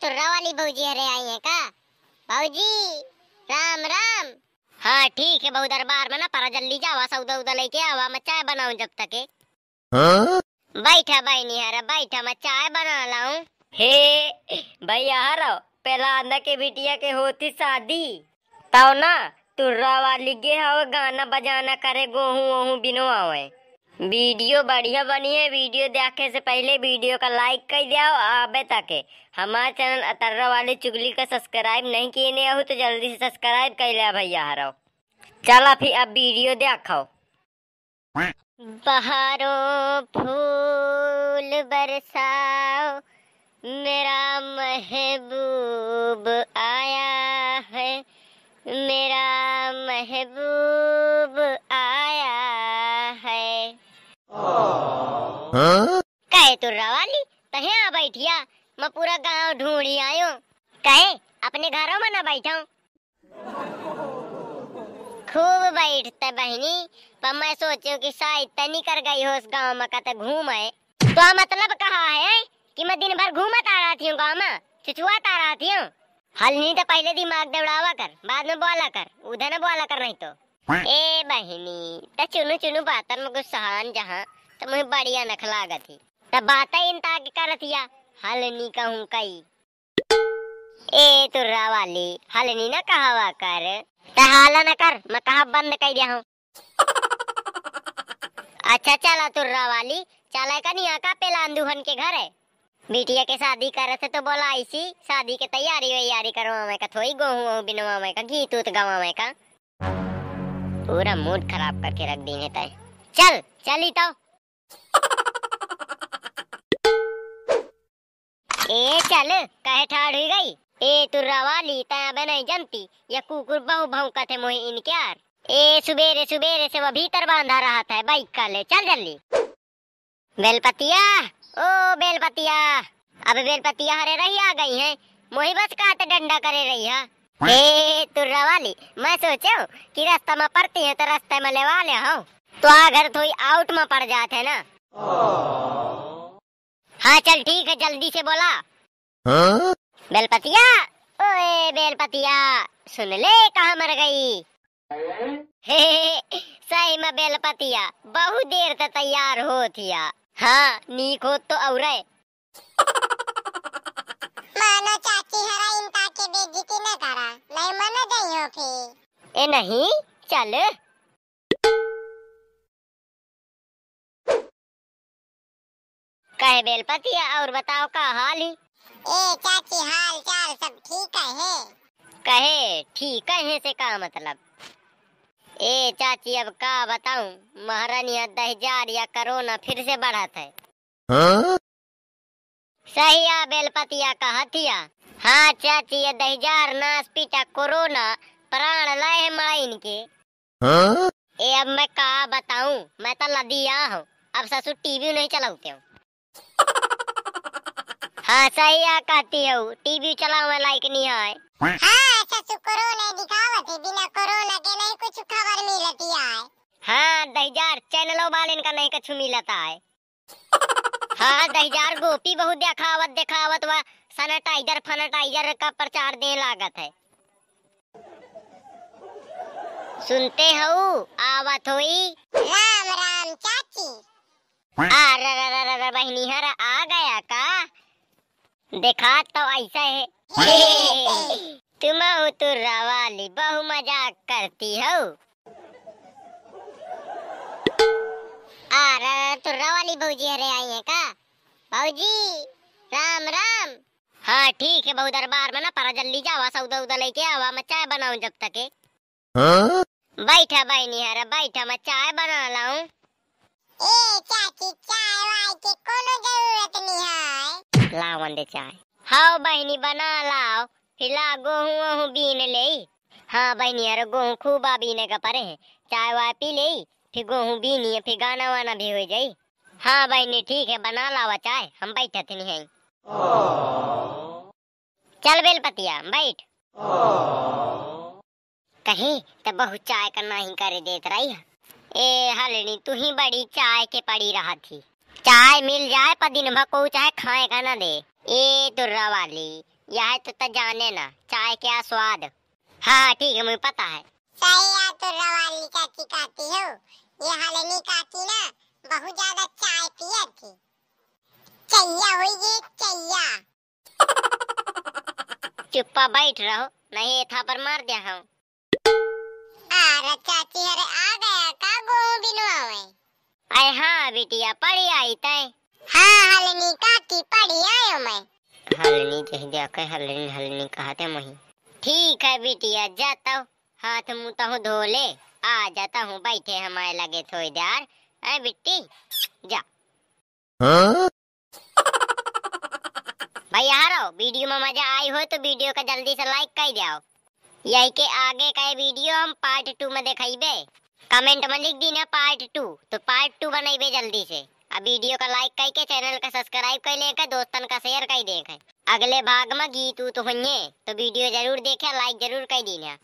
तुर्रा वाली भौजी हरे आई है का? भौजी राम राम। हाँ ठीक है बहु दरबार में ना परा जल्दी जावा सौदा उदा लेके आवा मैं चाय बनाऊँ जब तक है? बैठा बहनी हरा बैठा मैं चाय बना लाऊं। हे भैया हरो पहला आंदा के बिटिया के होती शादी। तो ना तुर्रा वाली गे हव गाना बजाना करे गोहू वोहू बिनवावे वीडियो बढ़िया बनी है, वीडियो देखे से पहले वीडियो का लाइक कर दिया आबे तक। हमारा चैनल अतर्रा वाली चुगली का सब्सक्राइब नहीं किए हो तो जल्दी से सब्सक्राइब कर लिया भैया हरो चला फिर अब वीडियो देखो बहारों फूल बरसाओ, मेरा महबूब आया है, मेरा महबूब आया है कहे तुर्रा वाली तहे आ बैठिया। मैं पूरा गाँव ढूंढी आयो। कहे, अपने घरों में ना बैठा खूब बैठते बहनी, पर मैं सोचू कि शायद तनी कर गई हो उस गाँव में कत घूम। आए तो मतलब कहा है कि मैं दिन भर घूमत आ रहा थी गाँव में चुचुआत आ रहा थी हल नहीं तो पहले दिमाग दौड़ावा कर, बाद में बोला कर, उधर न बोला कर नहीं तो। ए बहनी, त चुनू चुनु बातन में कुछ जहाँ तो मुझे बढ़िया नख लागत थी तब बात इन करतिया हल नहीं कहूँ कई। ए तुर्रा वाली हल नहीं ना कहावा कर। त हाला न कर, मैं कहा बंद कर दिया हूँ। अच्छा चला तुर्रा वाली चला का नहीं आका पेला अंदुहन के घर? है बिटिया के शादी करे थे तो बोला ऐसी शादी के तैयारी वैयारी करवा मैं का थोड़ी गोहूं वोहूं बिनवा में का गीत उत गवा में का। पूरा मूड खराब करके रख दी तय चल, चली तो। ए चल कहे ठाड़ हुई गई। ए तुर्रा वाली तय नहीं जनती। या कुकुर बहु बहु कथे मोहे इनके यार ए सुबेरे सुबेरे से वो भीतर बांधा रहा था बाइक का ले चल जल्दी। बेलपतिया ओ बेलपतिया। अब बेलपतिया हरे रही आ गई है। मोही बस काट डंडा करे रही है। ए तुर्रा वाली मैं सोचो कि रास्ता में पड़ती है तो रास्ते में लेवा ले हूँ। तो आ घर थोड़ी आउट में पड़ जाते है ना। हाँ चल ठीक है जल्दी से बोला। बेलपतिया ओए बेलपतिया सुन ले कहा मर गई। हे सही में बेलपतिया बहुत देर तक तैयार हो थिया। हाँ नीक हो तो और मानो चाची हरा इनका के बेइज्जती न करा नहीं मन गई हो फिर ए नहीं चल। कहे बेलपतिया और बताओ का हाल ही? ए चाची हाल चाल सब ठीक है कहे ठीक है से का मतलब? ए चाची अब का बताऊँ? महारानी दहजार या कोरोना फिर से बढ़ा था सही आ बेलपतिया का हथिया। हाँ चाची ये दहजार नास पीटा कोरोना प्राण लाए माइन के। ए अब मैं का बताऊँ? मैं तो लदिया हूँ। अब ससुर टीवी नहीं चलाते हूँ। हाँ सही आ कहती हूँ। टीवी चलावे लायक नहीं है। हाँ ससु कोरोना दिखावत है। बिना कोरोना के नहीं कुछ खबर मिलती है हाँ दहजार चैनलों वाले इनका नहीं कुछ मिलता है हाँ दहजार गोपी बहुत दिखावत दिखावत व सैनिटाइजर फैनिटाइजर का प्रचार दे लागत है। सुनते हो? आवत होई? राम राम चाची। आ र र र र बहनी हर आ गया का? देखा तो ऐसा है। तुम हो तुर्रा वाली बहु मज़ाक करती हो। आ र र तुर्रा वाली भौजी हरे आई है का? भौजी राम राम। हाँ ठीक है बहु दरबार में ना परा जल्दी जावा सौदा उदा लेके आवा मैं चाय बनाऊँ जब तक है? बैठा बहनी हरा बैठा मैं चाय बना लाऊं। ए चाची चाय वाय के है लाओ अंदे चाय। हाँ बहनी, बना लाओ। फिर ला वोहूं बीन ले। हाँ बहनी, अरे गोहूं खूब बीने का परे है। चाय वाय पी ले। फिर गेहूँ बीनी है, फिर गाना वाना भी हो जाई हाँ बहनी, ठीक है, बना लावा चाय। हम बैठे थे नहीं चल बेलपतिया बैठ। कहीं तो बहुत चाय का नहीं करे देत रही। ए, हलनी, तू ही बड़ी चाय के पड़ी रहा थी। चाय मिल जाए पर दिन भर को चाहे खाए का ना दे। ए तुर्रा वाली यह तो त जाने ना चाय क्या स्वाद? हाँ ठीक है मुझे पता है। सही या तुर्रा वाली चाची कहती हो। ये हलनी काकी ना बहुत ज़्यादा चाय पिया थी। चैया हुई ये चैया चुप्पा बैठ रहो नहीं था पर मार दिया हूँ। अरे हाँ बिटिया पढ़ी आई तय हाँ हलनी काकी पढ़ी आयो मैं। हलनी जही जाकर हलनी हलनी कहते मही। ठीक है बिटिया जाता हूँ। हाथ मुँह तो धो ले आ जाता हूँ बैठे हमारे लगे थोड़ी देर। अरे बिट्टी जा। भाई आ रहो वीडियो में मज़ा आई हो तो वीडियो का जल्दी से लाइक कर जाओ यही के आगे का वीडियो हम पार्ट टू में दिखाइबे। कमेंट में लिख दीना पार्ट टू तो पार्ट टू बनाइबे जल्दी से। अब वीडियो का लाइक करके चैनल का सब्सक्राइब कर लेकर दोस्तन का शेयर कर देखे अगले भाग में गीत तो होंगे तो वीडियो ज़रूर देखे लाइक ज़रूर कर दीना।